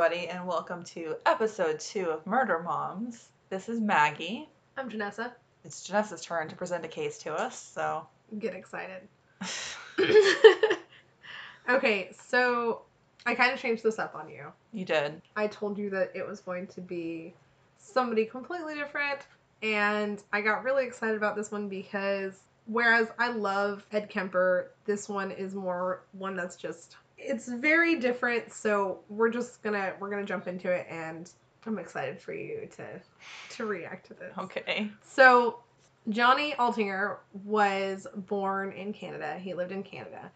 everybody, and welcome to episode two of Murder Moms. This is Maggie. I'm Janessa. It's Janessa's turn to present a case to us, so. Get excited. okay, so I kind of changed this up on you. You did. I told you that it was going to be somebody completely different, and I got really excited about this one because whereas I love Ed Kemper, this one is more one that's just it's very different, so we're just gonna we're gonna jump into it and I'm excited for you to to react to this. Okay. So Johnny Altinger was born in Canada. He lived in Canada.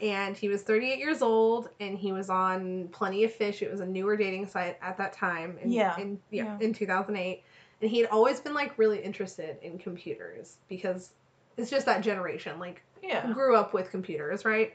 And he was 38 years old and he was on Plenty of Fish. It was a newer dating site at that time. In, Yeah. In, yeah, Yeah. in 2008. And he'd always been like really interested in computers because it's just that generation. Like Yeah. grew up with computers, right?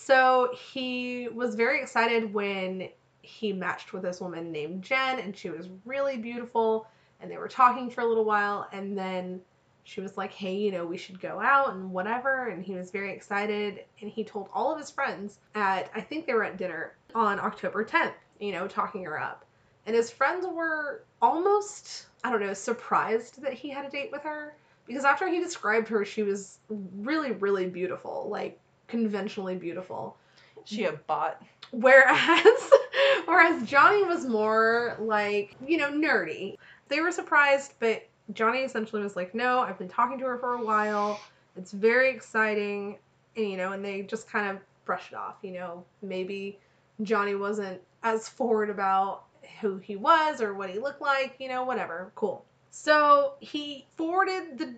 So he was very excited when he matched with this woman named Jen, and she was really beautiful. And they were talking for a little while, and then she was like, Hey, you know, we should go out and whatever. And he was very excited, and he told all of his friends at, I think they were at dinner on October 10th, you know, talking her up. And his friends were almost, I don't know, surprised that he had a date with her because after he described her, she was really, really beautiful, like conventionally beautiful. She a bot. Whereas, whereas Johnny was more like, you know, nerdy. They were surprised, but Johnny essentially was like, no, I've been talking to her for a while. It's very exciting. And, you know, and they just kind of brushed it off, you know, maybe Johnny wasn't as forward about who he was or what he looked like, you know, whatever. Cool. So he forwarded the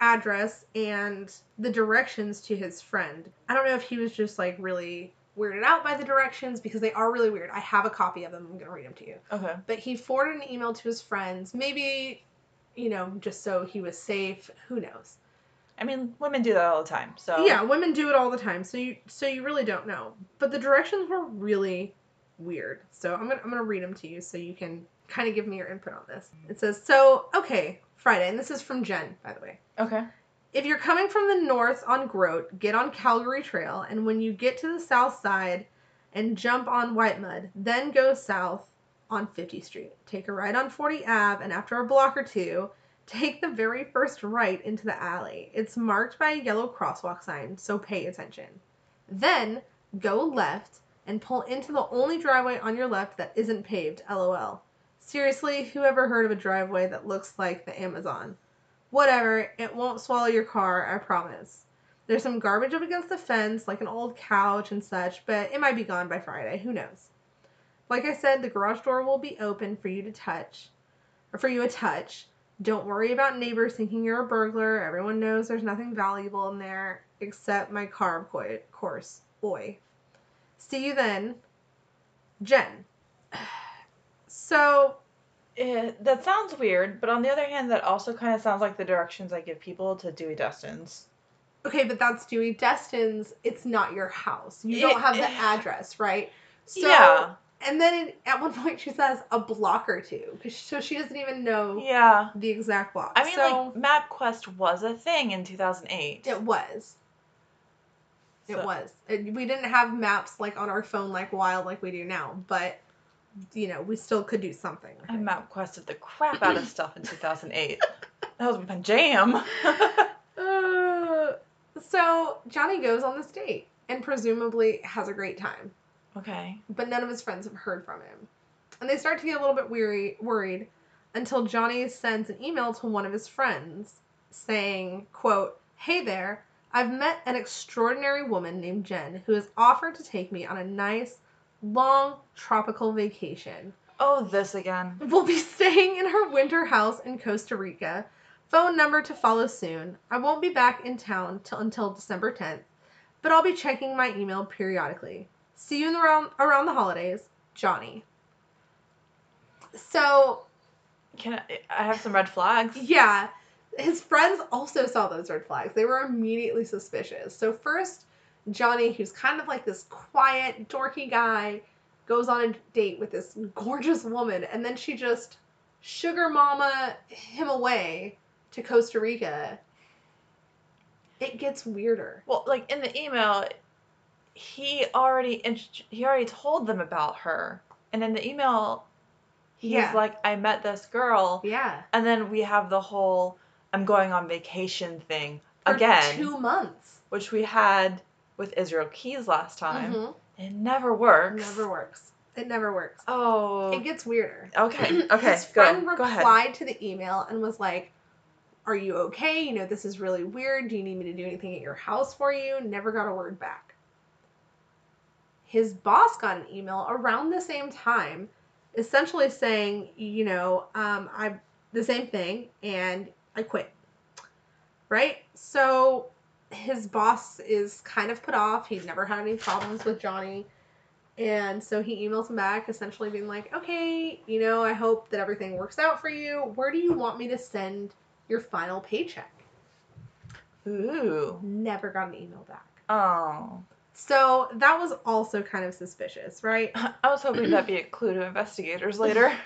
address and the directions to his friend. I don't know if he was just like really weirded out by the directions because they are really weird. I have a copy of them. I'm going to read them to you. Okay. But he forwarded an email to his friends, maybe, you know, just so he was safe. Who knows? I mean, women do that all the time, so. Yeah, women do it all the time. So you so you really don't know. But the directions were really weird. So I'm gonna I'm gonna read them to you so you can kind of give me your input on this. It says so okay Friday, and this is from Jen by the way. Okay. If you're coming from the north on Groat, get on Calgary Trail, and when you get to the south side and jump on Whitemud, then go south on 50th Street. Take a right on 40 Ave, and after a block or two, take the very first right into the alley. It's marked by a yellow crosswalk sign, so pay attention. Then go left and pull into the only driveway on your left that isn't paved, lol. Seriously, who ever heard of a driveway that looks like the Amazon? Whatever, it won't swallow your car, I promise. There's some garbage up against the fence, like an old couch and such, but it might be gone by Friday. Who knows? Like I said, the garage door will be open for you to touch, or for you to touch. Don't worry about neighbors thinking you're a burglar. Everyone knows there's nothing valuable in there except my car, of course. Boy. See you then, Jen. So, Eh, that sounds weird, but on the other hand, that also kind of sounds like the directions I give people to Dewey Destin's. Okay, but that's Dewey Destin's. It's not your house. You don't have the address, right? So, yeah. And then it, at one point she says a block or two, so she doesn't even know Yeah. the exact block. I mean, so, like, MapQuest was a thing in 2008. it was. It So- was. It, we didn't have maps like on our phone like wild like we do now, but you know we still could do something. with I it. MapQuested the crap out of stuff in 2008. that was my jam. Uh, so Johnny goes on this date and presumably has a great time. okay. but none of his friends have heard from him. And they start to get a little bit weary, worried until Johnny sends an email to one of his friends saying, quote, Hey there, I've met an extraordinary woman named Jen who has offered to take me on a nice, long, tropical vacation. Oh, this again. We'll be staying in her winter house in Costa Rica. Phone number to follow soon. I won't be back in town till until December 10th, but I'll be checking my email periodically. See you in the round, around the holidays, Johnny. So, Can I, I have some red flags? yeah, his friends also saw those red flags. They were immediately suspicious. So, first, Johnny, who's kind of like this quiet, dorky guy, goes on a date with this gorgeous woman, and then she just sugar mama him away to Costa Rica. It gets weirder. Well, like in the email, he already int- he already told them about her. And in the email, he's Yeah. like, I met this girl. Yeah. And then we have the whole I'm going on vacation thing For again, two months. which we had with Israel Keyes last time. Mhm. It never works. Never works. It never works. Oh. It gets weirder. Okay, okay, His go, friend go ahead. replied to the email and was like, Are you okay? You know, this is really weird. Do you need me to do anything at your house for you? Never got a word back. His boss got an email around the same time, essentially saying, you know, um, I the same thing and I quit. Right? So his boss is kind of put off. He'd never had any problems with Johnny. And so he emails him back, essentially being like, okay, you know, I hope that everything works out for you. Where do you want me to send your final paycheck? Ooh. Never got an email back. Oh. So that was also kind of suspicious, right? I was hoping that'd be a clue to investigators later.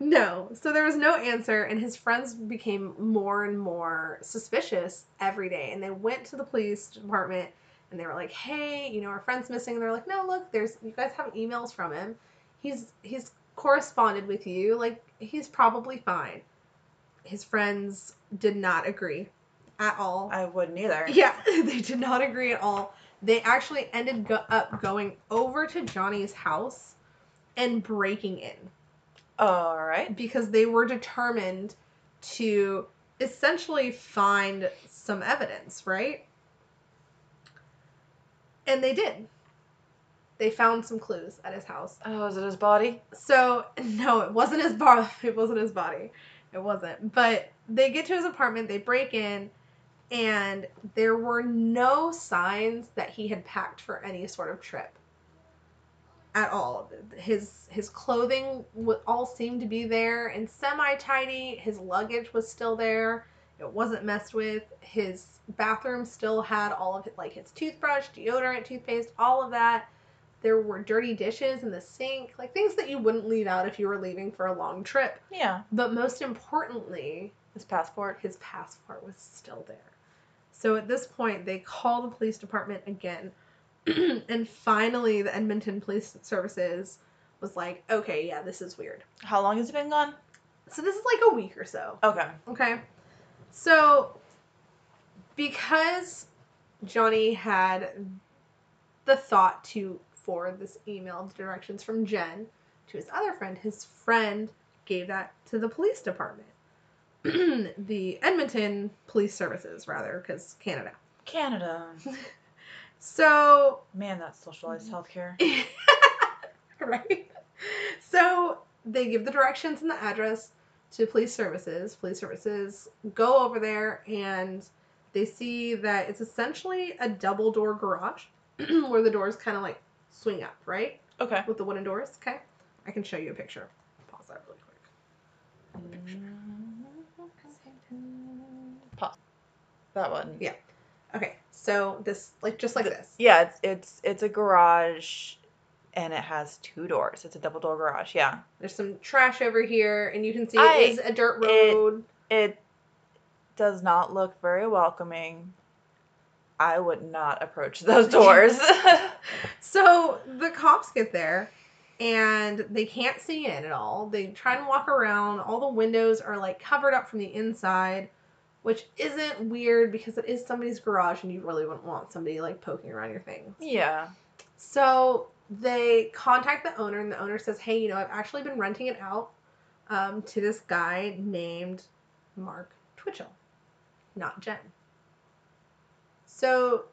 No. So there was no answer, and his friends became more and more suspicious every day. And they went to the police department and they were like, Hey, you know, our friend's missing. And they're like, No, look, there's you guys have emails from him. He's he's corresponded with you. Like, he's probably fine. His friends did not agree at all. I wouldn't either. Yeah, they did not agree at all. They actually ended go- up going over to Johnny's house and breaking in All right. because they were determined to essentially find some evidence, right? And they did. They found some clues at his house. Oh, is it his body? So no, it wasn't his bar. It wasn't his body. It wasn't. But they get to his apartment. They break in, and there were no signs that he had packed for any sort of trip. At all. His his clothing all seemed to be there and semi tidy. His luggage was still there. It wasn't messed with. His bathroom still had all of it, like his toothbrush, deodorant, toothpaste, all of that. There were dirty dishes in the sink, like things that you wouldn't leave out if you were leaving for a long trip. Yeah. But most importantly, His passport. his passport was still there. So at this point, they call the police department again. and finally, the Edmonton Police Services was like, okay, yeah, this is weird. How long has it been gone? So this is like a week or so. Okay. Okay. So, because Johnny had the thought to forward this email directions from Jen to his other friend, his friend gave that to the police department. the Edmonton Police Services, rather, because Canada. Canada. So, Man, that's socialized healthcare. right? So they give the directions and the address to police services. Police services go over there and they see that it's essentially a double door garage where the doors kind of like swing up, right? Okay. With the wooden doors. Okay. I can show you a picture. Pause that really quick. Pause. That one. Yeah. Okay. So this, like, just like this. Yeah, it's it's it's a garage, and it has two doors. It's a double door garage. Yeah. There's some trash over here, and you can see I- it is a dirt it- road. It does not look very welcoming. I would not approach those doors. So the cops get there and they can't see in at all. They try and walk around. All the windows are like covered up from the inside, which isn't weird because it is somebody's garage and you really wouldn't want somebody like poking around your things. yeah. So they contact the owner and the owner says, "Hey, you know, I've actually been renting it out um, to this guy named Mark Twitchell, not Jen." So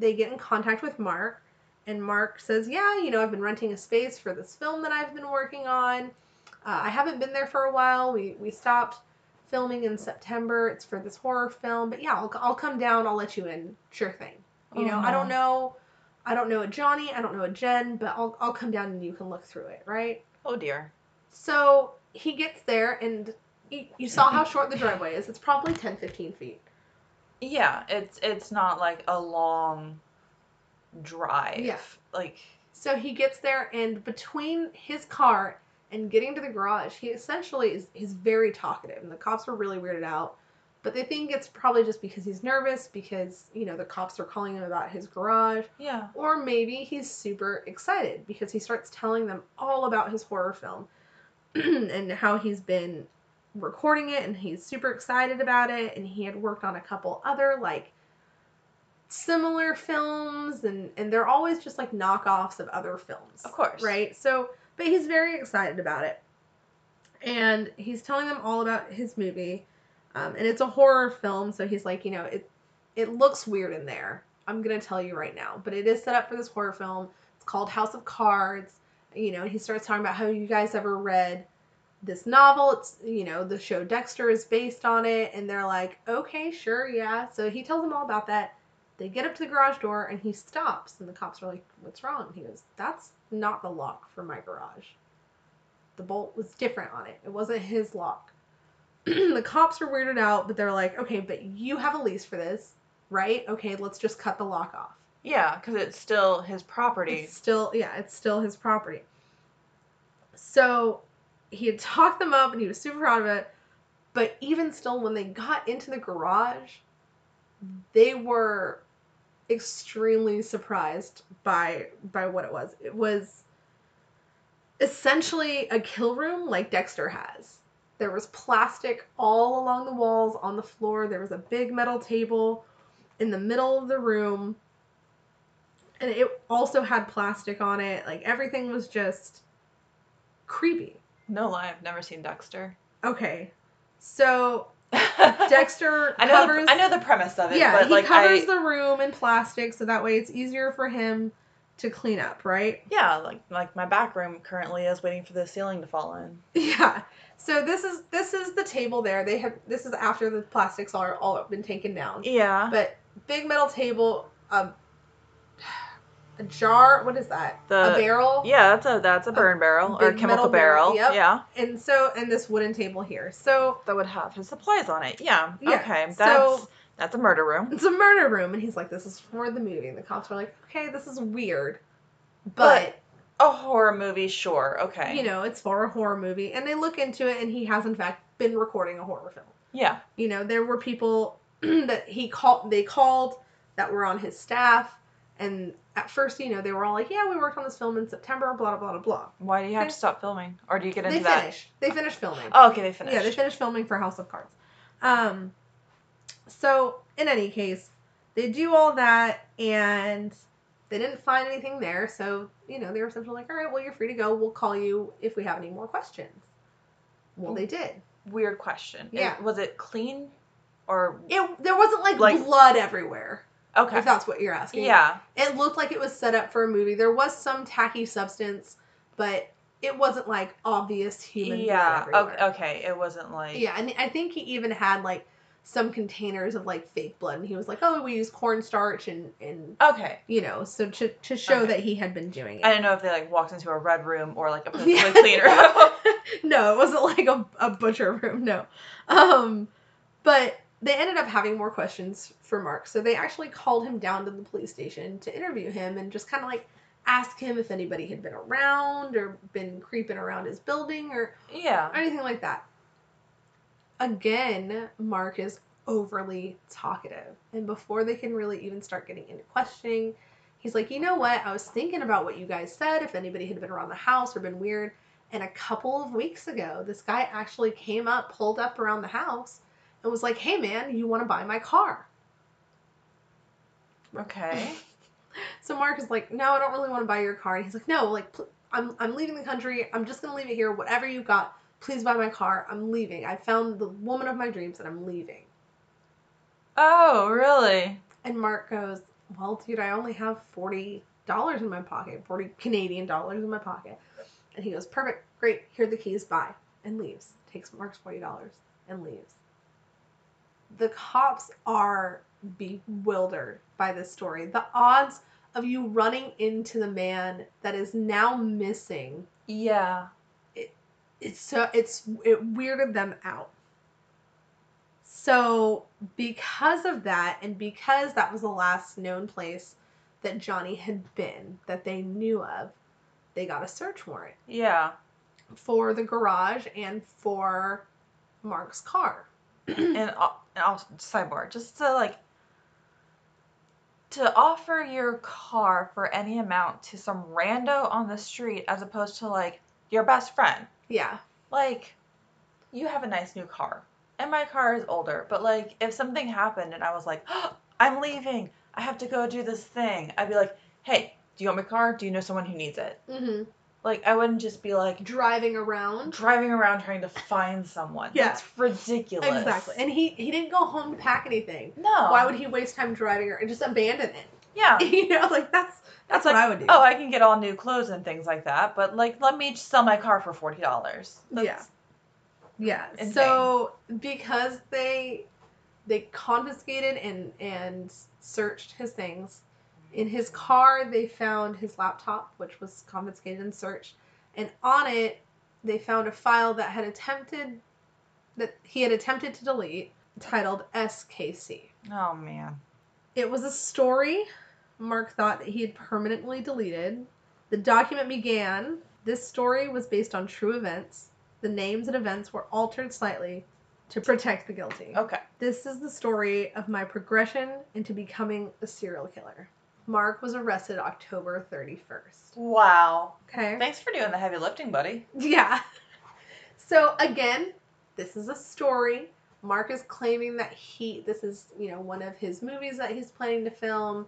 they get in contact with Mark, and Mark says, "Yeah, you know, I've been renting a space for this film that I've been working on. Uh, I haven't been there for a while. We we stopped filming in September. It's for this horror film, but yeah, I'll I'll come down. I'll let you in. Sure thing. You Oh, know, I don't uh-huh. know." I don't know a Johnny, I don't know a Jen, but I'll I'll come down and you can look through it, right? Oh dear. So he gets there and you, you saw how short the driveway is. It's probably 10, 15 feet. Yeah, it's it's not like a long drive. Yeah. Like So he gets there and between his car and getting to the garage, he essentially is he's very talkative and the cops were really weirded out But they think it's probably just because he's nervous because, you know, the cops are calling him about his garage. Yeah. Or maybe he's super excited because he starts telling them all about his horror film and how he's been recording it and he's super excited about it and he had worked on a couple other like similar films and and they're always just like knockoffs of other films. Of course. Right? So, but he's very excited about it. And he's telling them all about his movie. Um, and it's a horror film, so he's like, you know, it it looks weird in there. I'm gonna tell you right now, but it is set up for this horror film. It's called House of Cards. You know, he starts talking about how you guys ever read this novel. It's you know the show Dexter is based on it, and they're like, okay, sure, yeah. So he tells them all about that. They get up to the garage door, and he stops, and the cops are like, what's wrong? He goes, that's not the lock for my garage. The bolt was different on it. It wasn't his lock. the cops were weirded out, but they're like, okay, but you have a lease for this, right? Okay, let's just cut the lock off. Yeah, because it's still his property. It's still, yeah, it's still his property. So he had talked them up and he was super proud of it. But even still, when they got into the garage, they were extremely surprised by by what it was. It was essentially a kill room like Dexter has. There was plastic all along the walls, on the floor. There was a big metal table in the middle of the room. And it also had plastic on it. Like everything was just creepy. No lie, I've never seen Dexter. Okay. So Dexter. I know. covers The, I know the premise of it. yeah, but he like covers I, the room in plastic so that way it's easier for him to clean up, right? yeah, like like my back room currently is waiting for the ceiling to fall in. Yeah. So this is this is the table there. They have this is after the plastics are all been taken down. Yeah. But big metal table, a a jar. What is that? The- a barrel. yeah, that's a that's a burn barrel or chemical barrel, barrel. yep. Yeah. And so and this wooden table here. So That would have his supplies on it. Yeah. Yeah, Okay. That's so- that's a murder room. it's a murder room, and he's like, "This is for the movie." And the cops are like, "Okay, this is weird, But- but." A horror movie, sure. Okay. you know, it's for a horror movie. And they look into it, and he has, in fact, been recording a horror film. Yeah. You know, there were people that he called, they called that were on his staff. And at first, you know, they were all like, yeah, we worked on this film in September, blah, blah, blah, blah. Why do you have to stop filming, or do you get into They that? finish. They finish filming. Oh, okay, they finished. Yeah, they finished filming for House of Cards. Um, so in any case, they do all that and they didn't find anything there. So you know they were essentially like, all right, well you're free to go. We'll call you if we have any more questions. Well, they did. Weird question. It- Yeah. was it clean, or It there wasn't like, Like- blood everywhere. Okay? If that's what you're asking. Yeah. It looked like it was set up for a movie. There was some tacky substance, but it wasn't like obvious human Yeah. Okay. It wasn't like. Yeah, and I think he even had like some containers of like fake blood, and he was like, "Oh, we use cornstarch and and Okay. you know, so to to show Okay. that he had been doing it." I don't know if they like walked into a red room or like a perfectly Yeah. clean room. no, it wasn't like a, a butcher room. No, um, but they ended up having more questions for Mark, so they actually called him down to the police station to interview him and just kind of like ask him if anybody had been around or been creeping around his building or yeah. anything like that. Again, Mark is overly talkative. And before they can really even start getting into questioning, he's like, you know what? I was thinking about what you guys said, if anybody had been around the house or been weird. And a couple of weeks ago, this guy actually came up, pulled up around the house, and was like, hey man, you want to buy my car? Okay. So Mark is like, no, I don't really want to buy your car. And he's like, no, like, pl- I'm, I'm leaving the country. I'm just going to leave it here. Whatever you got, please buy my car. I'm leaving. I found the woman of my dreams and I'm leaving. Oh, really? And Mark goes, well, dude, I only have $40 in my pocket, 40 Canadian dollars in my pocket. And he goes, perfect, great, here are the keys, bye. And leaves. Takes Mark's $40 and leaves. The cops are bewildered by this story. The odds of you running into the man that is now missing, Yeah. It, it's so it's it weirded them out. So, because of that, and because that was the last known place that Johnny had been that they knew of, they got a search warrant Yeah. for the garage and for Mark's car. and I'll, sidebar just to like to offer your car for any amount to some rando on the street as opposed to like your best friend. yeah. Like you have a nice new car and my car is older, but like if something happened and I was like, oh, I'm leaving, I have to go do this thing, I'd be like, hey, do you want my car? Do you know someone who needs it? hmm Like I wouldn't just be like Driving around. driving around trying to find someone. Yeah. That's ridiculous. Exactly. And he he didn't go home to pack anything. no. Why would he waste time driving or and just abandon it? Yeah. you know, like that's that's It's what like, I would do. Oh, I can get all new clothes and things like that, but like, let me just sell my car for forty dollars. Yeah. Yeah. Insane. So because they they confiscated and and searched his things. In his car they found his laptop, which was confiscated and searched. And on it they found a file that had attempted that he had attempted to delete titled SKC. Oh man. It was a story Mark thought that he had permanently deleted. The document began this story was based on true events. The names and events were altered slightly to protect the guilty. Okay. This is the story of my progression into becoming a serial killer. Mark was arrested October 31st. Wow. Okay? Thanks for doing the heavy lifting, buddy. Yeah. So again, this is a story. Mark is claiming that he this is, you know, one of his movies that he's planning to film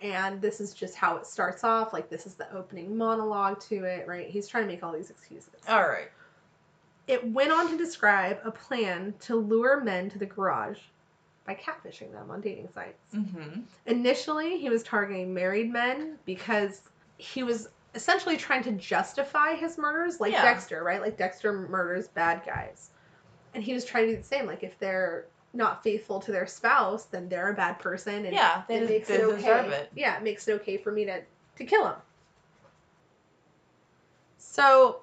and this is just how it starts off, like this is the opening monologue to it, right? He's trying to make all these excuses. All right. It went on to describe a plan to lure men to the garage by catfishing them on dating sites. Mm-hmm. Initially, he was targeting married men because he was essentially trying to justify his murders, like Yeah. Dexter, right? Like Dexter murders bad guys. And he was trying to do the same. Like, if they're not faithful to their spouse, then they're a bad person. And Yeah, they, it makes they it okay. deserve it. Yeah, it makes it okay for me to, to kill him. So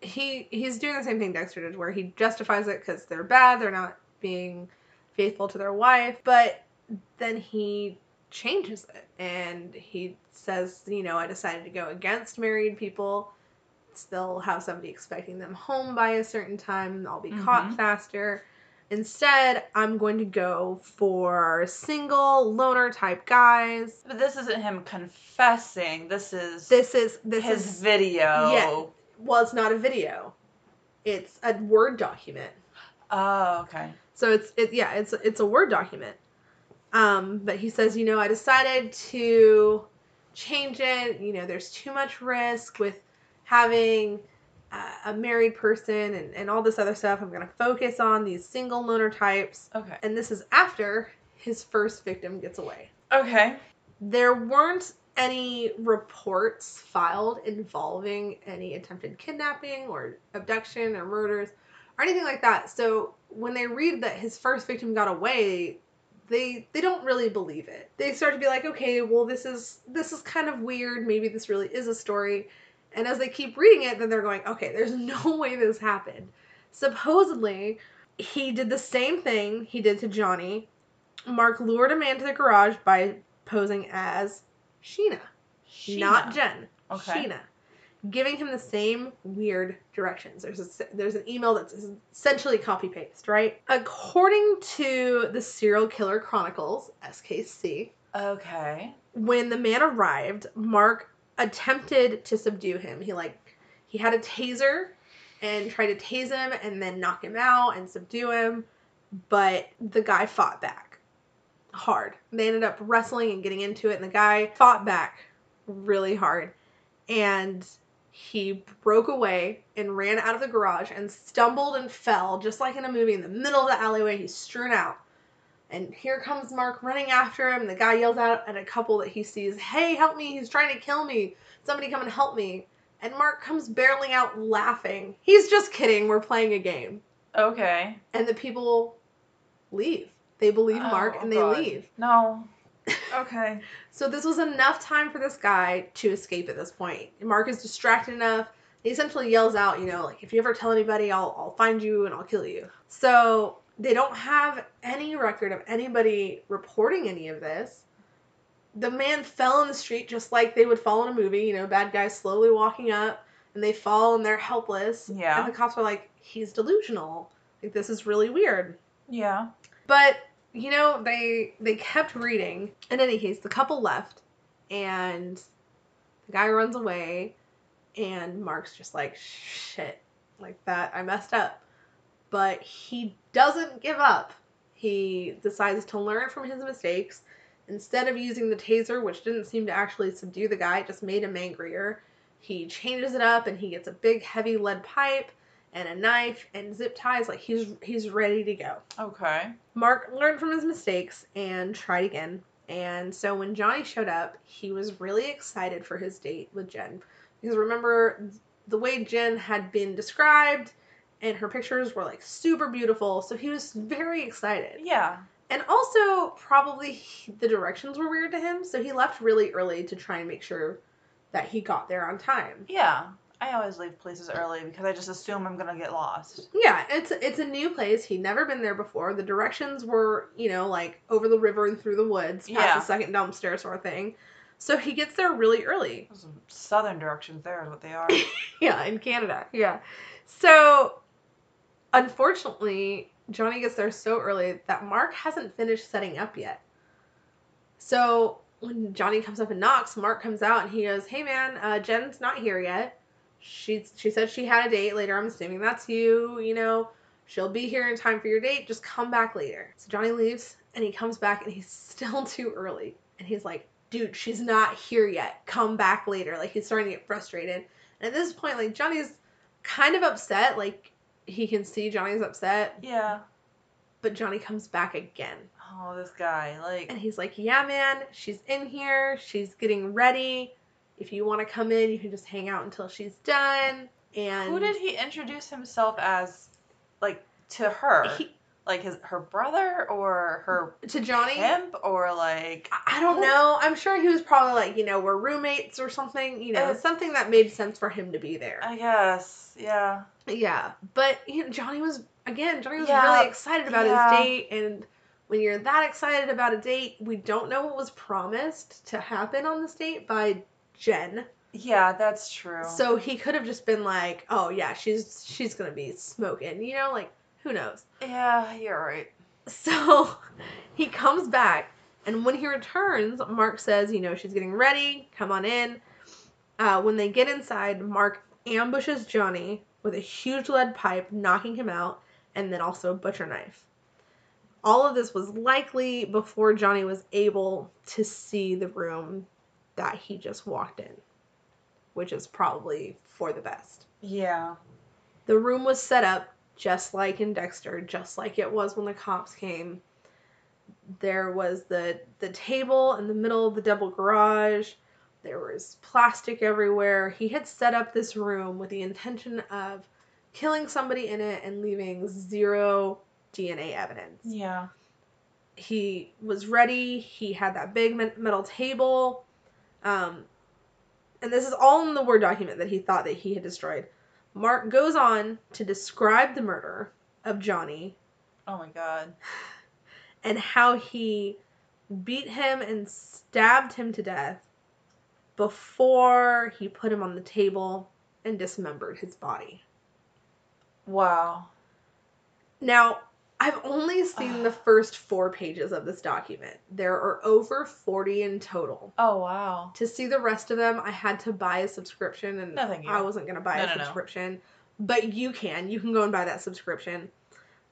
he he's doing the same thing Dexter did, where he justifies it because they're bad, they're not being faithful to their wife, but then he changes it and he says, you know, I decided to go against married people. Still have somebody expecting them home by a certain time. I'll be caught Mhm. faster. Instead, I'm going to go for single loner type guys. But this isn't him confessing. This is This is this his is video. Yeah. well, it's not a video. It's a Word document. Oh, okay. So it's it yeah, it's it's a Word document. Um, but he says, you know, I decided to change it. You know, there's too much risk with having uh, a married person and, and all this other stuff. I'm going to focus on these single loner types. Okay. And this is after his first victim gets away. Okay. There weren't any reports filed involving any attempted kidnapping or abduction or murders or anything like that. So when they read that his first victim got away, they they don't really believe it. They start to be like, okay, well this is this is kind of weird. Maybe this really is a story. And as they keep reading it, then they're going, okay, there's no way this happened. Supposedly, he did the same thing he did to Johnny. Mark lured a man to the garage by posing as Sheena, not Jen. Okay. Sheena, giving him the same weird directions. There's a, there's an email that's essentially copy paste, right? According to the Serial Killer Chronicles (SKC), Okay. when the man arrived, Mark attempted to subdue him. He like he had a taser and tried to tase him and then knock him out and subdue him, but the guy fought back hard. They ended up wrestling and getting into it and the guy fought back really hard and he broke away and ran out of the garage and stumbled and fell just like in a movie in the middle of the alleyway. He's strewn out. And here comes Mark running after him. The guy yells out at a couple that he sees, Hey, help me. He's trying to kill me. Somebody come and help me. And Mark comes barreling out laughing. He's just kidding. We're playing a game. Okay. And the people leave. They believe Mark Oh, and they God. leave. No. Okay. So this was enough time for this guy to escape at this point. Mark is distracted enough. He essentially yells out, you know, like if you ever tell anybody, I'll I'll find you and I'll kill you. So they don't have any record of anybody reporting any of this. The man fell in the street just like they would fall in a movie, you know, bad guys slowly walking up and they fall and they're helpless. Yeah. And the cops are like, he's delusional. Like this is really weird. Yeah. But you know, they they kept reading. In any case, the couple left, and the guy runs away, and Mark's just like, shit, like that, I messed up. But he doesn't give up. He decides to learn from his mistakes. Instead of using the taser, which didn't seem to actually subdue the guy, it just made him angrier, he changes it up and he gets a big heavy lead pipe and a knife and zip ties. Like he's he's ready to go. Okay. Mark learned from his mistakes and tried again. And so when Johnny showed up, he was really excited for his date with Jen. Because remember, the way Jen had been described and her pictures were like super beautiful. So he was very excited. Yeah. And also, probably he- the directions were weird to him. So he left really early to try and make sure that he got there on time. Yeah. I always leave places early because I just assume I'm gonna get lost. Yeah, it's it's a new place. He'd never been there before. The directions were, you know, like over the river and through the woods, past Yeah. the second dumpster sort of thing. So he gets there really early. Some southern directions there is what they are. Yeah, in Canada. Yeah. So unfortunately, Johnny gets there so early that Mark hasn't finished setting up yet. So when Johnny comes up and knocks, Mark comes out and he goes, "Hey man, uh, Jen's not here yet. She she said she had a date later. I'm assuming that's you. You know, she'll be here in time for your date. Just come back later." So Johnny leaves and he comes back and he's still too early. And he's like, "Dude, she's not here yet. Come back later." Like he's starting to get frustrated. And at this point, like Johnny's kind of upset. Like he can see Johnny's upset, yeah. but Johnny comes back again. Oh, this guy. Like And he's like, Yeah, man, she's in here. She's getting ready. If you want to come in, you can just hang out until she's done. And who did he introduce himself as like to her? He, like his her brother or her to Johnny? pimp or like I- don't know. I'm sure he was probably like, you know, we're roommates or something. You know, something that made sense for him to be there. I guess. Yeah. Yeah, but you know, Johnny was again. Johnny was Yeah, really excited about yeah. his date, and when you're that excited about a date, we don't know what was promised to happen on this date by Jen. Yeah, that's true. So he could have just been like, "Oh yeah, she's she's gonna be smoking," you know, like who knows. Yeah, you're right. So he comes back, and when he returns, Mark says, "You know, she's getting ready. Come on in." Uh, when they get inside, Mark ambushes Johnny with a huge lead pipe, knocking him out, and then also a butcher knife. All of this was likely before Johnny was able to see the room that he just walked in, which is probably for the best. Yeah. The room was set up just like in Dexter, just like it was when the cops came. There was the the table in the middle of the double garage. There was plastic everywhere. He had set up this room with the intention of killing somebody in it and leaving zero DNA evidence. Yeah. He was ready. He had that big metal table. Um, and this is all in the Word document that he thought that he had destroyed. Mark goes on to describe the murder of Johnny Oh my god. and how he beat him and stabbed him to death before he put him on the table and dismembered his body. Wow. Now, I've only seen the first four pages of this document. There are over 40 in total. Oh wow. To see the rest of them, I had to buy a subscription, and No. I wasn't going to buy No, a no, no. subscription. But you can. You can go and buy that subscription.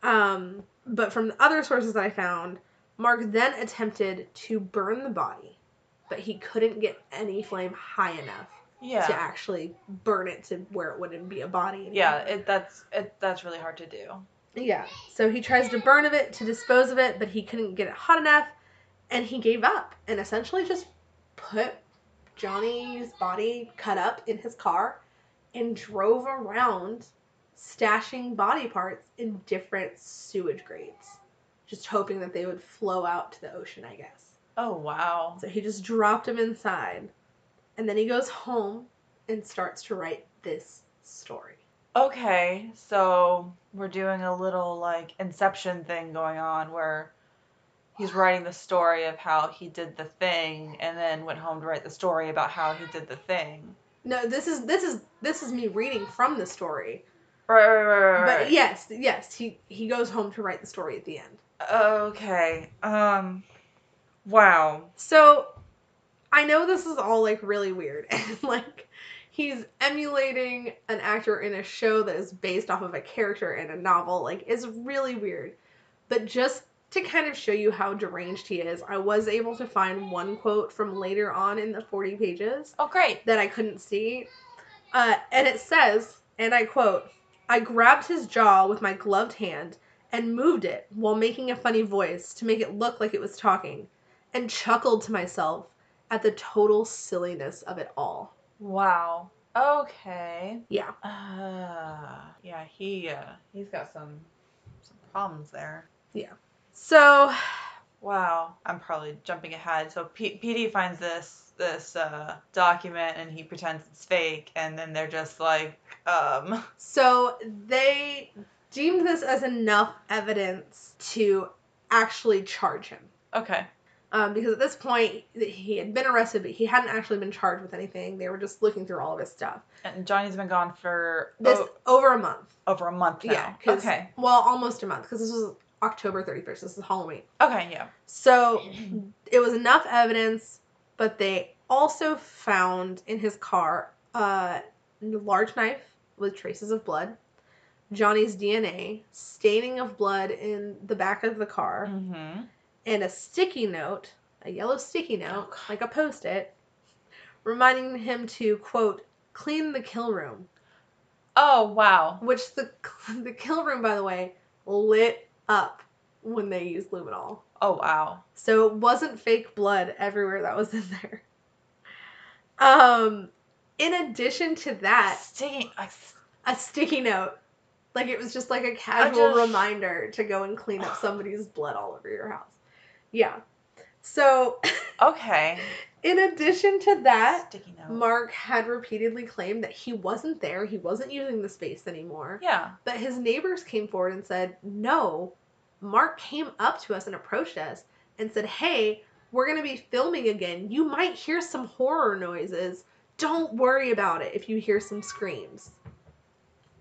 Um, but from the other sources that I found, Mark then attempted to burn the body, but he couldn't get any flame high enough yeah. to actually burn it to where it wouldn't be a body. Anymore. Yeah, it that's it that's really hard to do. Yeah. So he tries to burn of it to dispose of it, but he couldn't get it hot enough, and he gave up and essentially just put Johnny's body cut up in his car and drove around stashing body parts in different sewage grates, just hoping that they would flow out to the ocean, I guess. Oh wow. So he just dropped them inside, and then he goes home and starts to write this story. Okay, so we're doing a little like inception thing going on where he's writing the story of how he did the thing and then went home to write the story about how he did the thing. No, this is this is this is me reading from the story. Right, right, right, right, But yes, yes, he he goes home to write the story at the end. Okay. Um. Wow. So I know this is all like really weird and like he's emulating an actor in a show that is based off of a character in a novel. Like it's really weird. But just to kind of show you how deranged he is, I was able to find one quote from later on in the 40 pages Oh, great. that I couldn't see. Uh, and it says, and I quote, I grabbed his jaw with my gloved hand and moved it while making a funny voice to make it look like it was talking, and chuckled to myself at the total silliness of it all. Wow. Okay. Yeah. Uh. Yeah. He. Uh. He's got some. Some problems there. Yeah. So, Wow. I'm probably jumping ahead. So P- PD finds this this uh, document and he pretends it's fake, and then they're just like, um. so they deemed this as enough evidence to actually charge him. Okay. Um, because at this point he had been arrested, but he hadn't actually been charged with anything. They were just looking through all of his stuff. And Johnny's been gone for This over a month. over a month now. Yeah. Okay. Well, almost a month because this was October 31st. This is Halloween. Okay. Yeah. So it was enough evidence, but they also found in his car a large knife with traces of blood, Johnny's DNA, staining of blood in the back of the car, Mm-hmm. And a sticky note, a yellow sticky note, Oh, like a post it, reminding him to, quote, clean the kill room. Oh wow. Which the the kill room, by the way, lit up when they used luminol. Oh wow. So it wasn't fake blood everywhere that was in there. Um, in addition to that, sticky, a, a sticky note. Like it was just like a casual just- reminder to go and clean up somebody's blood all over your house. Yeah. So, Okay. in addition to that, Sticky note. Mark had repeatedly claimed that he wasn't there, he wasn't using the space anymore. Yeah. But his neighbors came forward and said, No, Mark came up to us and approached us and said, Hey, we're going to be filming again. You might hear some horror noises. Don't worry about it if you hear some screams.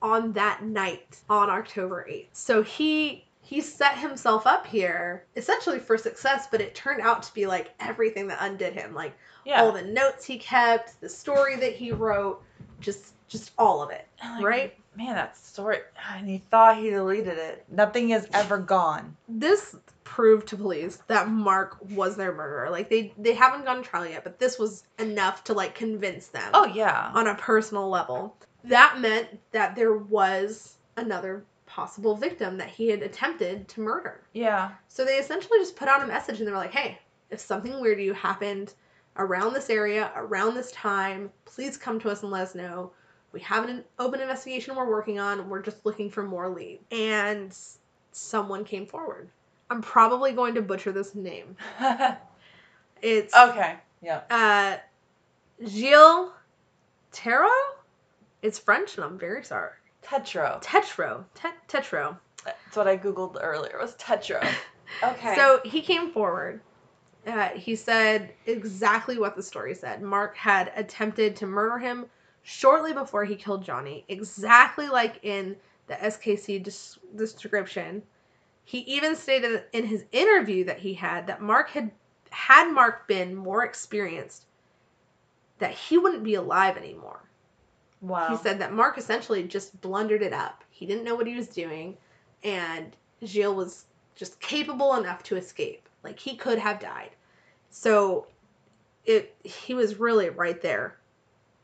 On that night, on October 8th. So he. He set himself up here essentially for success, but it turned out to be like everything that undid him. Like Yeah. all the notes he kept, the story that he wrote, just just all of it. Like, right? Man, that story. And he thought he deleted it. Nothing is ever gone. this proved to police that Mark was their murderer. Like they they haven't gone to trial yet, but this was enough to like convince them Oh yeah. on a personal level. That meant that there was another possible victim that he had attempted to murder. Yeah. So they essentially just put out a message and they were like, "Hey, if something weird to you happened around this area, around this time, please come to us and let us know. We have an open investigation we're working on. We're just looking for more leads. And someone came forward. I'm probably going to butcher this name. It's okay. Yeah. uh Gilles Tarot? It's French and I'm very sorry. Tetro. Tetro. Tet- Tetro. That's what I googled earlier. Was Tetro. Okay. So he came forward. Uh, he said exactly what the story said. Mark had attempted to murder him shortly before he killed Johnny, exactly like in the SKC des- description. He even stated in his interview that he had that Mark had had Mark been more experienced, that he wouldn't be alive anymore. Wow. He said that Mark essentially just blundered it up. He didn't know what he was doing, and Gilles was just capable enough to escape. Like he could have died. So it he was really right there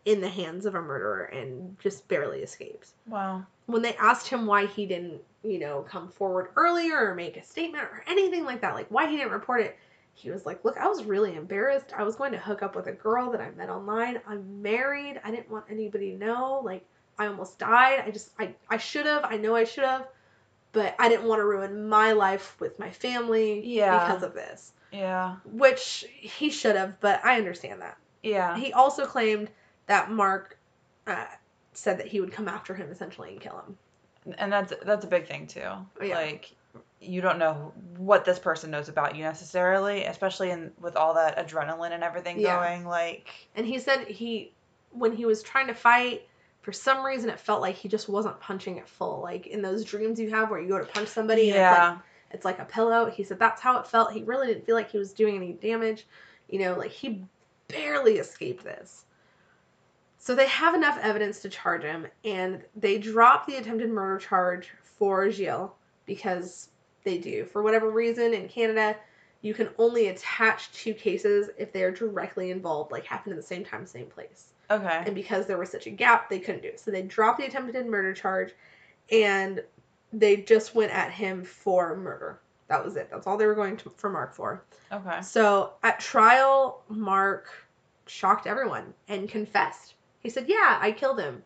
in the hands of a murderer and just barely escapes. Wow. When they asked him why he didn't, you know, come forward earlier or make a statement or anything like that, like why he didn't report it, he was like, Look, I was really embarrassed. I was going to hook up with a girl that I met online. I'm married. I didn't want anybody to know. Like, I almost died. I just, I, I should have. I know I should have. But I didn't want to ruin my life with my family Yeah. because of this. Yeah. Which he should have, but I understand that. Yeah. He also claimed that Mark uh, said that he would come after him essentially and kill him. And that's that's a big thing too. Yeah. Like you don't know what this person knows about you necessarily, especially in with all that adrenaline and everything Yeah. going. Like And he said he, when he was trying to fight for some reason it felt like he just wasn't punching it full. Like in those dreams you have where you go to punch somebody and it's like yeah. it's like a pillow. He said that's how it felt. He really didn't feel like he was doing any damage. You know, like he barely escaped this. So they have enough evidence to charge him, and they drop the attempted murder charge for Gilles because they do. For whatever reason, in Canada, you can only attach two cases if they are directly involved, like happened at the same time, same place. Okay. And because there was such a gap, they couldn't do it. So they dropped the attempted murder charge and they just went at him for murder. That was it. That's all they were going to, for Mark for. Okay. So at trial, Mark shocked everyone and confessed. He said, Yeah, I killed him.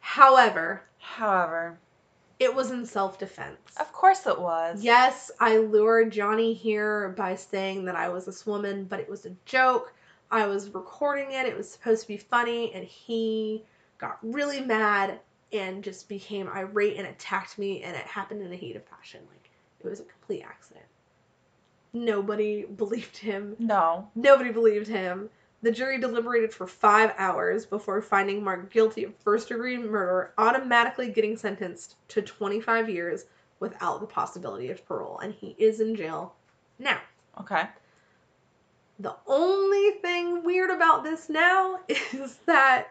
However, However, it was in self defense. of course it was. Yes, I lured Johnny here by saying that I was this woman, but it was a joke. I was recording it. It was supposed to be funny, and he got really mad and just became irate and attacked me, and it happened in a heat of passion. Like, it was a complete accident. Nobody believed him. No. Nobody believed him. The jury deliberated for five hours before finding Mark guilty of first degree murder, automatically getting sentenced to 25 years without the possibility of parole. And he is in jail now. Okay. The only thing weird about this now is that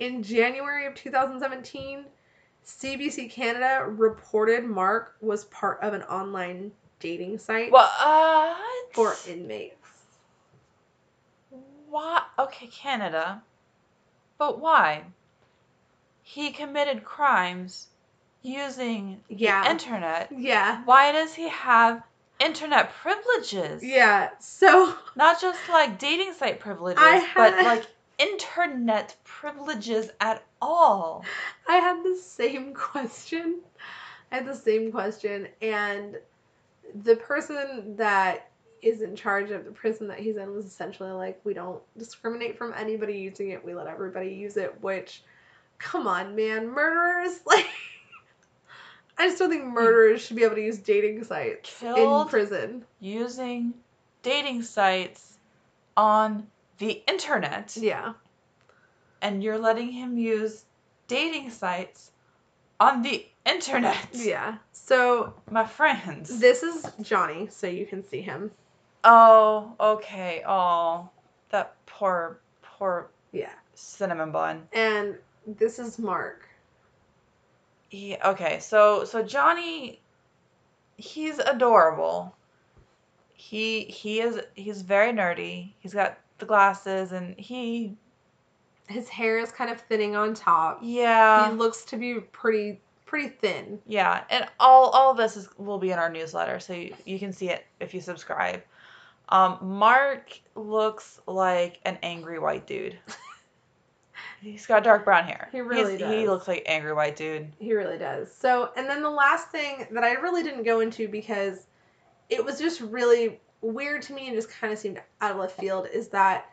in January of 2017, CBC Canada reported Mark was part of an online dating site What? for inmates. Why? Okay, Canada. But why? He committed crimes using Yeah. the internet. Yeah. Why does he have internet privileges? Yeah. So Not just like dating site privileges, I but like internet privileges at all. I had the same question. I had the same question, and the person that is in charge of the prison that he's in was essentially like, "We don't discriminate from anybody using it. We let everybody use it." Which, come on, man, murderers like. I just don't think hmm. murderers should be able to use dating sites in Killed prison. using dating sites on the internet, Yeah. and you're letting him use dating sites on the internet. Yeah. So My friends. this is Johnny, so you can see him. Oh, okay. Oh, that poor, poor Yeah. cinnamon bun. And this is Mark. He, okay, so so Johnny, he's adorable. He he is he's very nerdy. He's got the glasses and he His hair is kind of thinning on top. yeah he looks to be pretty pretty thin. yeah and all all of this is will be in our newsletter so you, you can see it if you subscribe. Um, Mark looks like an angry white dude. He's got dark brown hair. He really He's- He looks like angry white dude. He really does. So, and then the last thing that I really didn't go into because it was just really weird to me and just kind of seemed out of left field is that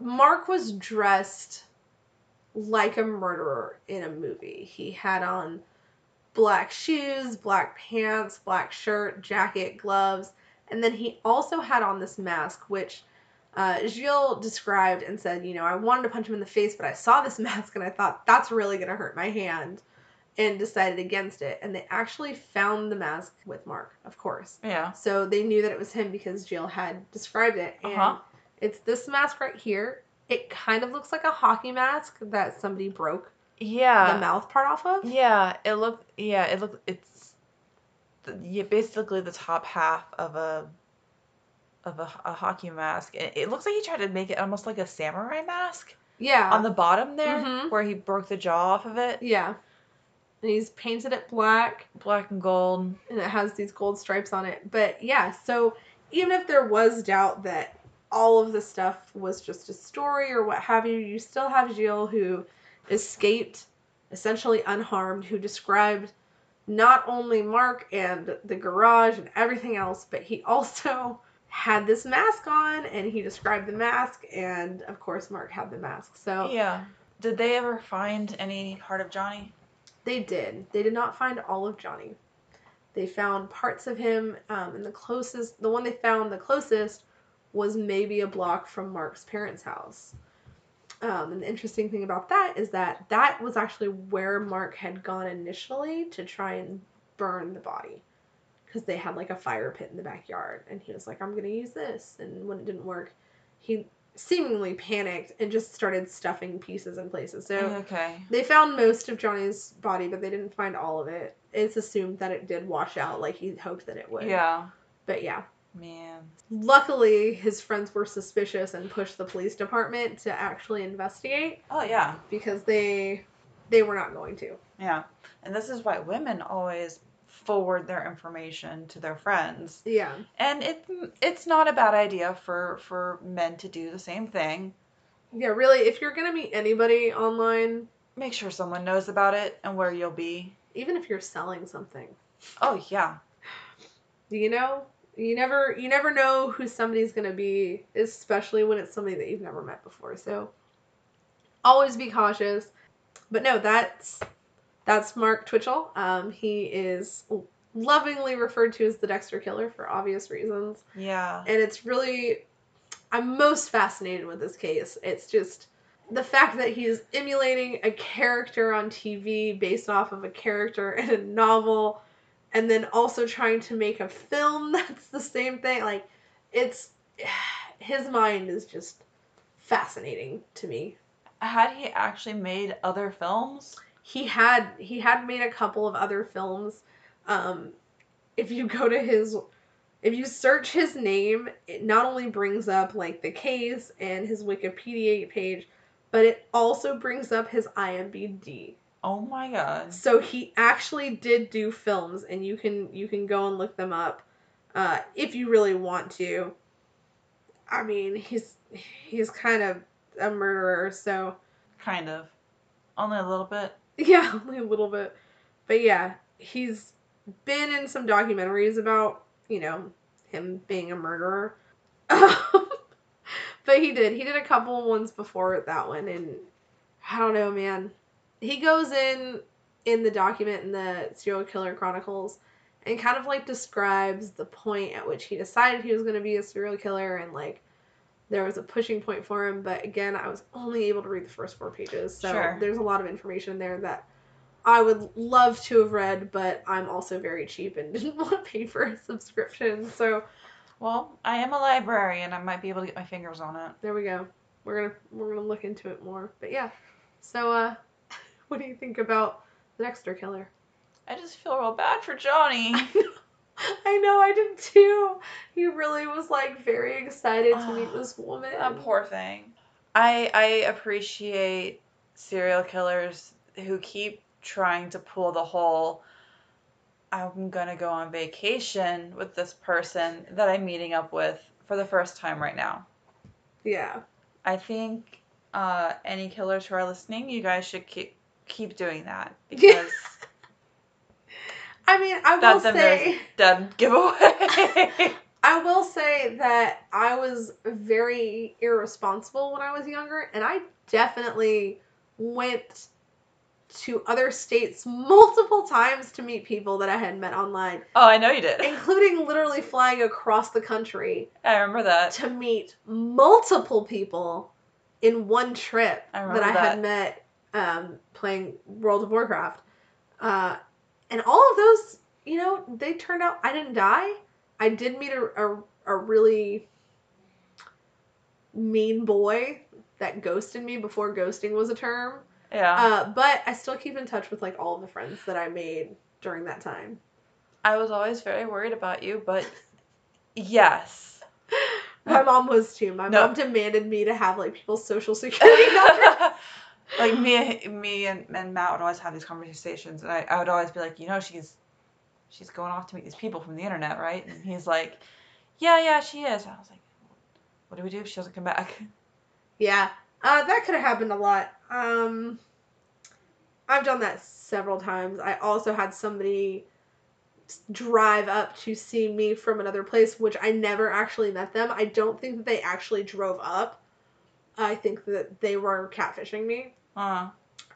Mark was dressed like a murderer in a movie. He had on black shoes, black pants, black shirt, jacket, gloves, and then he also had on this mask, which uh, Gilles described and said, you know, I wanted to punch him in the face, but I saw this mask and I thought that's really going to hurt my hand and decided against it. And they actually found the mask with Mark, of course. Yeah. So they knew that it was him because Gilles had described it. And Uh-huh. it's this mask right here. It kind of looks like a hockey mask that somebody broke Yeah. the mouth part off of. Yeah, it looked. Yeah, it looked. It's, the, basically the top half of a, of a, a hockey mask. It, it looks like he tried to make it almost like a samurai mask Yeah. on the bottom there, Mhm. where he broke the jaw off of it, yeah. And he's painted it black black and gold. and it has these gold stripes on it. But yeah, so even if there was doubt that all of the stuff was just a story or what have you, you still have Gilles who escaped essentially unharmed, who described not only Mark and the garage and everything else, but he also had this mask on and he described the mask and of course Mark had the mask. So Yeah. Did they ever find any part of Johnny? They did. They did not find all of Johnny. They found parts of him, um, and the closest, the one they found the closest, was maybe a block from Mark's parents' house. Um, and the interesting thing about that is that that was actually where Mark had gone initially to try and burn the body. Because they had like a fire pit in the backyard. And he was like, I'm going to use this. And when it didn't work, he seemingly panicked and just started stuffing pieces in places. So okay. they found most of Johnny's body, but they didn't find all of it. It's assumed that it did wash out like he hoped that it would. Yeah. But yeah. Man. Luckily, his friends were suspicious and pushed the police department to actually investigate Oh yeah. because they they were not going to. Yeah. And this is why women always forward their information to their friends. Yeah. And it it's not a bad idea for for men to do the same thing. Yeah, really, if you're going to meet anybody online, Make sure someone knows about it and where you'll be. even if you're selling something, Oh yeah. Do you know, you never you never know who somebody's going to be, especially when it's somebody that you've never met before. So always be cautious. But no, that's that's Mark Twitchell. Um, he is lovingly referred to as the Dexter Killer for obvious reasons. Yeah. and it's really i'm most fascinated with this case it's just the fact that he is emulating a character on tv based off of a character in a novel and then also trying to make a film that's the same thing like it's his mind is just fascinating to me. Had he actually made other films? he had he had made a couple of other films. Um if you go to his if you search his name it not only brings up like the case and his wikipedia page but it also brings up his imbd Oh my god. so he actually did do films and you can you can go and look them up uh if you really want to i mean he's he's kind of a murderer so Kind of. Only a little bit. Yeah, only a little bit. But yeah, he's been in some documentaries about, you know, him being a murderer. but he did. He did a couple ones before that one and I don't know, man. He goes in in the document in the serial killer chronicles and kind of like describes the point at which he decided he was going to be a serial killer and like there was a pushing point for him but again i was only able to read the first four pages so Sure. there's a lot of information there that i would love to have read but i'm also very cheap and didn't want to pay for a subscription so Well, I am a librarian. I might be able to get my fingers on it. there we go we're gonna we're gonna look into it more but yeah so uh what do you think about the dexter killer I just feel real bad for Johnny. I know I did too. He really was like very excited to meet this woman. That poor thing. I I appreciate serial killers who keep trying to pull the whole I'm gonna go on vacation with this person that I'm meeting up with for the first time right now. Yeah. I think uh, any killers who are listening, you guys should keep keep doing that because I mean, I will say dead giveaway. I will say that I was very irresponsible when I was younger and I definitely went to other states multiple times to meet people that I had met online, oh, I know you did. including literally flying across the country I remember that. to meet multiple people in one trip I that I had met um, playing World of Warcraft. Uh, and all of those, you know, they turned out I didn't die. I did meet a, a, a really mean boy that ghosted me before ghosting was a term. Yeah. Uh, but I still keep in touch with like all of the friends that I made during that time. I was always very worried about you, but yes. My mom was too. My No. mom demanded me to have like people's social security numbers. Like me, me and, and Matt would always have these conversations, and I, I would always be like, you know, she's she's going off to meet these people from the internet, right? And he's like, yeah, yeah, she is. I was like, what do we do if she doesn't come back? Yeah, uh, that could have happened a lot. Um, I've done that several times. I also had somebody drive up to see me from another place, which I never actually met them. I don't think that they actually drove up. I think that they were catfishing me. Uh,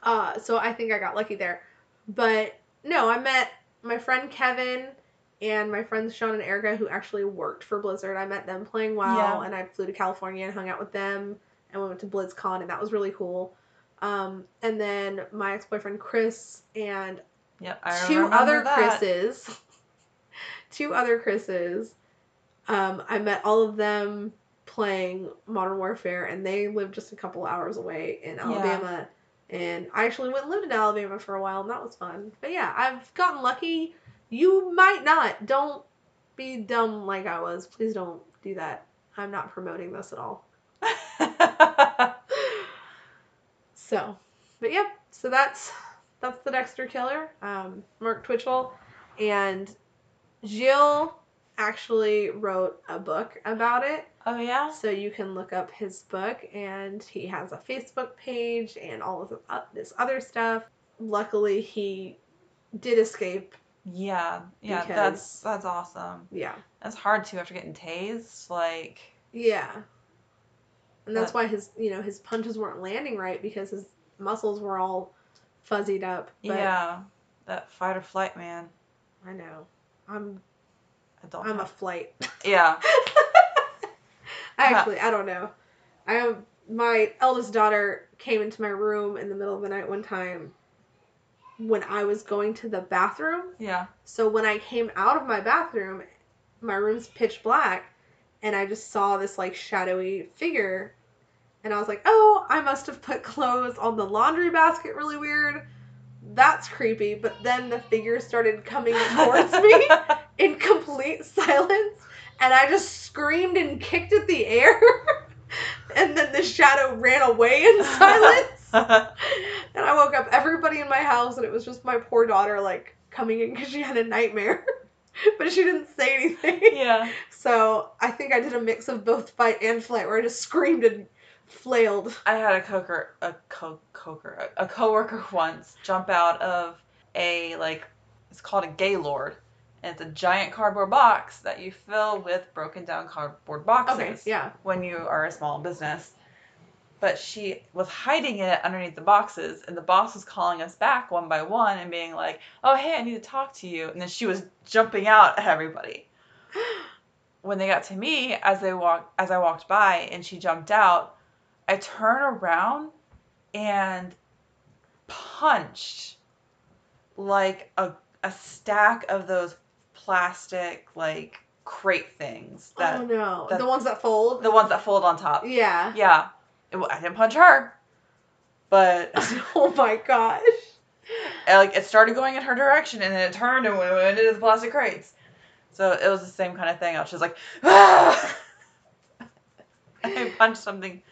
Uh, so I think I got lucky there. But no, I met my friend Kevin and my friends Sean and Erica who actually worked for Blizzard. I met them playing WoW Yeah. and I flew to California and hung out with them and we went to BlizzCon, and that was really cool. Um, and then my ex boyfriend Chris and Yep. I two other that. Chris's, two other Chris's. Um, I met all of them playing Modern Warfare, and they lived just a couple hours away in Yeah. Alabama. And I actually went and lived in Alabama for a while, and that was fun. But yeah, I've gotten lucky. You might not. Don't be dumb like I was. Please don't do that. I'm not promoting this at all. So, but yeah, so that's that's the Dexter Killer, um, Mark Twitchell, and Gilles actually wrote a book about it. oh yeah. So you can look up his book, and he has a Facebook page and all of uh, this other stuff. Luckily, he did escape. Yeah. Yeah. Because- That's that's awesome. Yeah, That's hard too after getting tased. Like. yeah, and that's But- why his you know his punches weren't landing right because his muscles were all fuzzied up. But yeah. That fight or flight, man. I know. I'm Don't. I'm a flight. Yeah. I actually, I don't know. I am my eldest daughter came into my room in the middle of the night one time when I was going to the bathroom. Yeah. So when I came out of my bathroom, my room's pitch black and I just saw this like shadowy figure and I was like, "Oh, I must have put clothes on the laundry basket really weird." That's creepy, but then the figure started coming towards me in complete silence and I just screamed and kicked at the air and then the shadow ran away in silence and I woke up everybody in my house and it was just my poor daughter like coming in because she had a nightmare but she didn't say anything yeah. so I think I did a mix of both fight and flight where I just screamed and flailed I had a coker, a co coker, a, a coworker once jump out of a like, it's called a gaylord, and it's a giant cardboard box that you fill with broken down cardboard boxes. okay yeah When you are a small business. But she was hiding it underneath the boxes, and the boss was calling us back one by one and being like, "Oh, hey, I need to talk to you." And then she was jumping out at everybody. when they got to me as they walk as I walked by and she jumped out, I turn around and punched like a a stack of those plastic like crate things that oh no that- the ones that fold the ones that fold on top. yeah Yeah. It, I didn't punch her. But oh my gosh and, like it started going in her direction and then it turned and went went into the plastic crates. So it was the same kind of thing. I was just like, ah! I punched something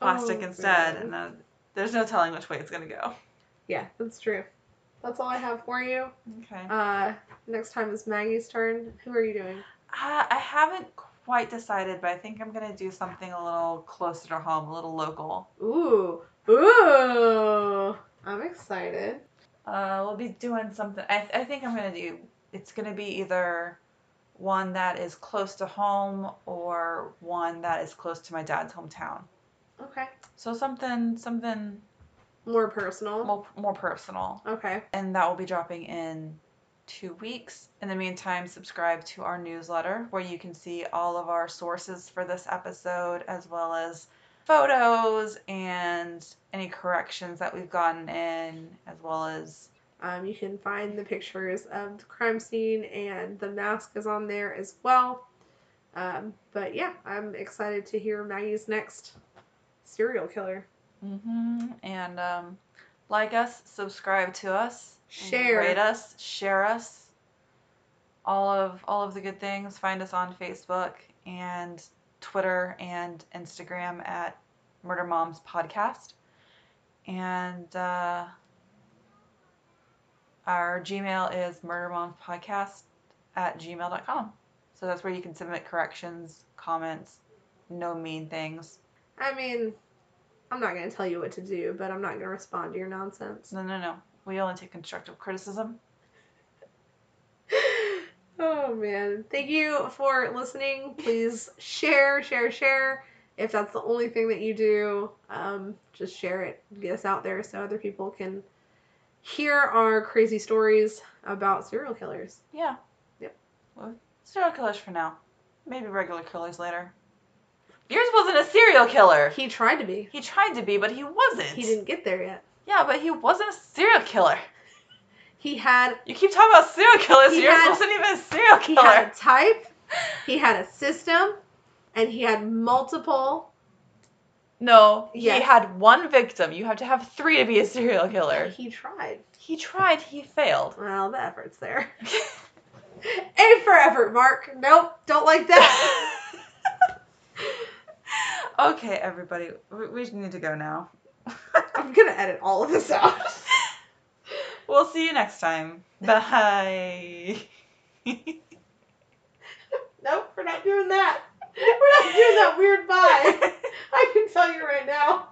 plastic Oh, instead, man. and then there's no telling which way it's gonna go. yeah that's true that's all I have for you Okay. uh next time is Maggie's turn who are you doing Uh, I haven't quite decided, but I think I'm gonna do something a little closer to home, a little local. ooh ooh I'm excited Uh, we'll be doing something. I, I think I'm gonna do. It's gonna be either one that is close to home or one that is close to my dad's hometown. Okay So something something more personal more more personal, okay and that will be dropping in two weeks. In the meantime, subscribe to our newsletter where you can see all of our sources for this episode as well as photos and any corrections that we've gotten in as well as Um, you can find the pictures of the crime scene, and the mask is on there as well. Um, but yeah, I'm excited to hear Maggie's next serial killer. Mm-hmm. And um, like us, subscribe to us, Share. rate us, share us. All of all of the good things. Find us on Facebook and Twitter and Instagram at Murder Moms Podcast. And uh, our Gmail is murdermomspodcast at gmail.com. So that's where you can submit corrections, comments, no mean things. I mean, I'm not going to tell you what to do, but I'm not going to respond to your nonsense. No, no, no. We only take constructive criticism. oh man. Thank you for listening. Please share, share, share. If that's the only thing that you do, um, just share it. Get us out there so other people can hear our crazy stories about serial killers. Yeah. Yep. Well, serial killers for now. Maybe regular killers later. Yours wasn't a serial killer. He tried to be. He tried to be, but he wasn't. He didn't get there yet. Yeah, but he wasn't a serial killer. He had You keep talking about serial killers. He yours had- wasn't even a serial he killer. had a type, he had a system, and he had multiple. No, Yes. he had one victim. You have to have three to be a serial killer. He tried. He tried, he failed. Well, the effort's there. A for effort, Mark. Nope, don't like that. okay, everybody, we, we need to go now. I'm gonna edit all of this out. we'll see you next time. Bye. Nope, we're not doing that. We're not doing that weird bye. I can tell you right now.